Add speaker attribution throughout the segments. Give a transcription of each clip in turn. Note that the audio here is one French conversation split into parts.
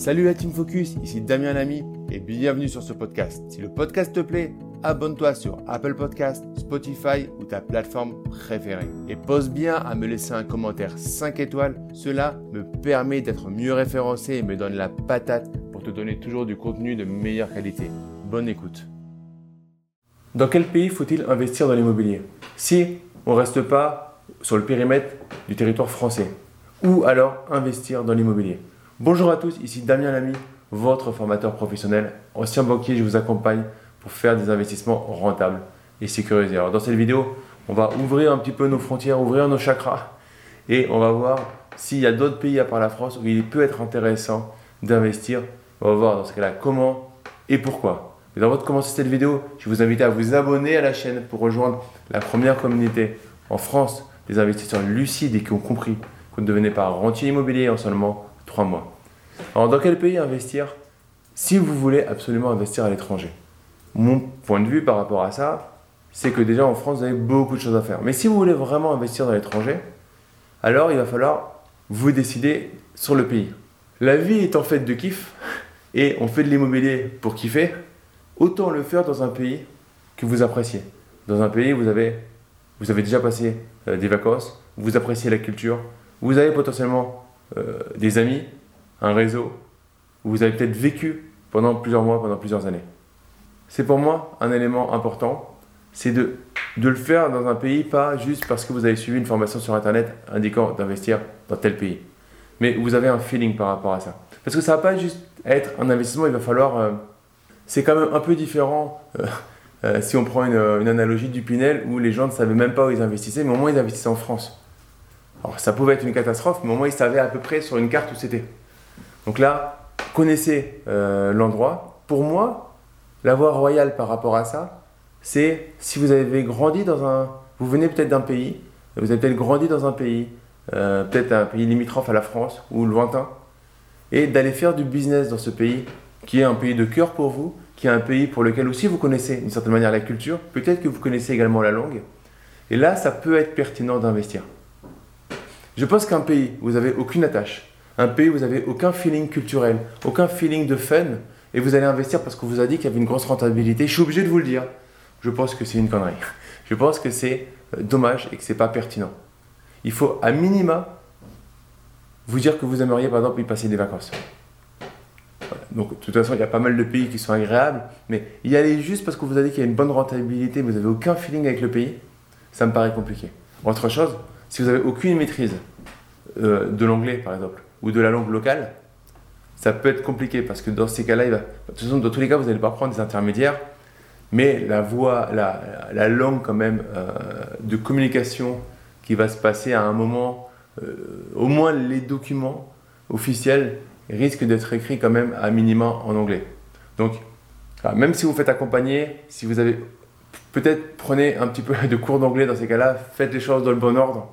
Speaker 1: Salut la Team Focus, ici Damien Lamy et bienvenue sur ce podcast. Si le podcast te plaît, abonne-toi sur Apple Podcast, Spotify ou ta plateforme préférée. Et pose bien à me laisser un commentaire 5 étoiles, cela me permet d'être mieux référencé et me donne la patate pour te donner toujours du contenu de meilleure qualité. Bonne écoute. Dans quel pays faut-il investir dans l'immobilier? Si on ne reste pas sur le périmètre du territoire français, ou alors investir dans l'immobilier? Bonjour à tous, ici Damien Lamy, votre formateur professionnel. Ancien banquier, je vous accompagne pour faire des investissements rentables et sécurisés. Alors dans cette vidéo, on va ouvrir un petit peu nos frontières, ouvrir nos chakras et on va voir s'il y a d'autres pays à part la France où il peut être intéressant d'investir. On va voir dans ce cas-là comment et pourquoi. Mais avant de commencer cette vidéo, je vous invite à vous abonner à la chaîne pour rejoindre la première communauté en France des investisseurs lucides et qui ont compris qu'on ne devenait pas rentier immobilier en seulement trois mois. Alors, dans quel pays investir si vous voulez absolument investir à l'étranger? Mon point de vue par rapport à ça, c'est que déjà en France, vous avez beaucoup de choses à faire. Mais si vous voulez vraiment investir dans l'étranger, alors il va falloir vous décider sur le pays. La vie est en fait de kiff et on fait de l'immobilier pour kiffer. Autant le faire dans un pays que vous appréciez. Dans un pays où vous avez, vous avez déjà passé euh, des vacances, vous appréciez la culture, vous avez potentiellement euh, des amis, un réseau, où vous avez peut-être vécu pendant plusieurs mois, pendant plusieurs années. C'est pour moi un élément important, c'est de, le faire dans un pays, pas juste parce que vous avez suivi une formation sur Internet indiquant d'investir dans tel pays. Mais vous avez un feeling par rapport à ça. Parce que ça va pas juste être un investissement, il va falloir... Euh, c'est quand même un peu différent euh, si on prend une, une, analogie du Pinel où les gens ne savaient même pas où ils investissaient, mais au moins ils investissaient en France. Alors ça pouvait être une catastrophe, mais au moins ils savaient à peu près sur une carte où c'était. Donc là, connaissez euh, l'endroit. Pour moi, la voie royale par rapport à ça, c'est si vous avez grandi dans un... Vous venez peut-être d'un pays, vous avez peut-être grandi dans un pays, euh, peut-être un pays limitrophe à la France ou lointain, et d'aller faire du business dans ce pays qui est un pays de cœur pour vous, qui est un pays pour lequel aussi vous connaissez d'une certaine manière la culture, peut-être que vous connaissez également la langue, et là, ça peut être pertinent d'investir. Je pense qu'un pays où vous n'avez aucune attache, un pays où vous n'avez aucun feeling culturel, aucun feeling de fun, et vous allez investir parce qu'on vous a dit qu'il y avait une grosse rentabilité, je suis obligé de vous le dire. Je pense que c'est une connerie. Je pense que c'est euh, dommage et que c'est pas pertinent. Il faut à minima vous dire que vous aimeriez par exemple y passer des vacances. Donc de toute façon, il y a pas mal de pays qui sont agréables, mais y aller juste parce qu'on vous a dit qu'il y a une bonne rentabilité, vous n'avez aucun feeling avec le pays, ça me paraît compliqué. Autre chose, si vous n'avez aucune maîtrise euh, de l'anglais, par exemple, ou de la langue locale, ça peut être compliqué parce que dans ces cas-là, de toute façon, dans tous les cas, vous n'allez pas prendre des intermédiaires, mais la voix, la, langue quand même euh, de communication qui va se passer à un moment, euh, au moins les documents officiels risquent d'être écrits quand même à minima en anglais. Donc, même si vous faites accompagner, si vous avez peut-être prenez un petit peu de cours d'anglais dans ces cas-là, faites les choses dans le bon ordre.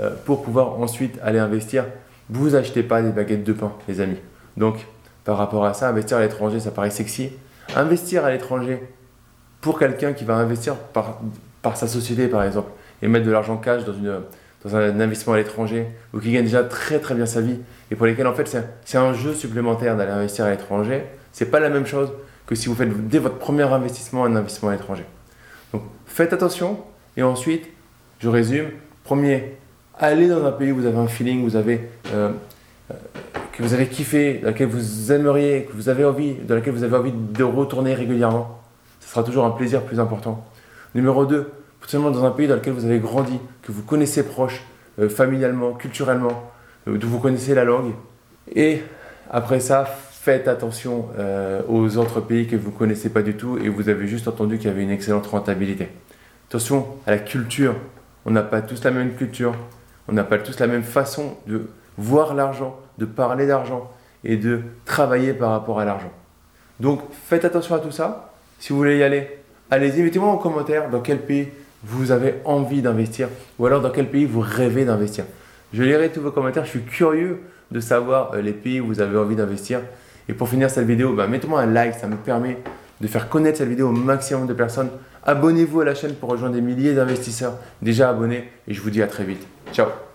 Speaker 1: Euh, pour pouvoir ensuite aller investir. Vous achetez pas des baguettes de pain, les amis. Donc, par rapport à ça, investir à l'étranger, ça paraît sexy. Investir à l'étranger pour quelqu'un qui va investir par, par sa société, par exemple, et mettre de l'argent cash dans, une, dans un investissement à l'étranger, ou qui gagne déjà très très bien sa vie, et pour lesquels en fait c'est un jeu supplémentaire d'aller investir à l'étranger, c'est pas la même chose que si vous faites dès votre premier investissement un investissement à l'étranger. Donc faites attention, et ensuite, je résume, premier, allez dans un pays où vous avez un feeling, vous avez, euh, euh, que vous avez kiffé, dans lequel vous aimeriez, que vous avez envie, dans lequel vous avez envie de retourner régulièrement. Ce sera toujours un plaisir plus important. Numéro 2, potentiellement dans un pays dans lequel vous avez grandi, que vous connaissez proche, euh, familialement, culturellement, d'où vous connaissez la langue. Et après ça, faites attention aux autres pays que vous ne connaissez pas du tout et vous avez juste entendu qu'il y avait une excellente rentabilité. Attention à la culture. On n'a pas tous la même culture. On n'a pas tous la même façon de voir l'argent, de parler d'argent et de travailler par rapport à l'argent. Donc faites attention à tout ça. Si vous voulez y aller, allez-y, mettez-moi en commentaire dans quel pays vous avez envie d'investir ou alors dans quel pays vous rêvez d'investir. Je lirai tous vos commentaires, je suis curieux de savoir euh, les pays où vous avez envie d'investir. Et pour finir cette vidéo, bah, mettez-moi un like, ça me permet de faire connaître cette vidéo au maximum de personnes. Abonnez-vous à la chaîne pour rejoindre des milliers d'investisseurs déjà abonnés et je vous dis à très vite. Chao.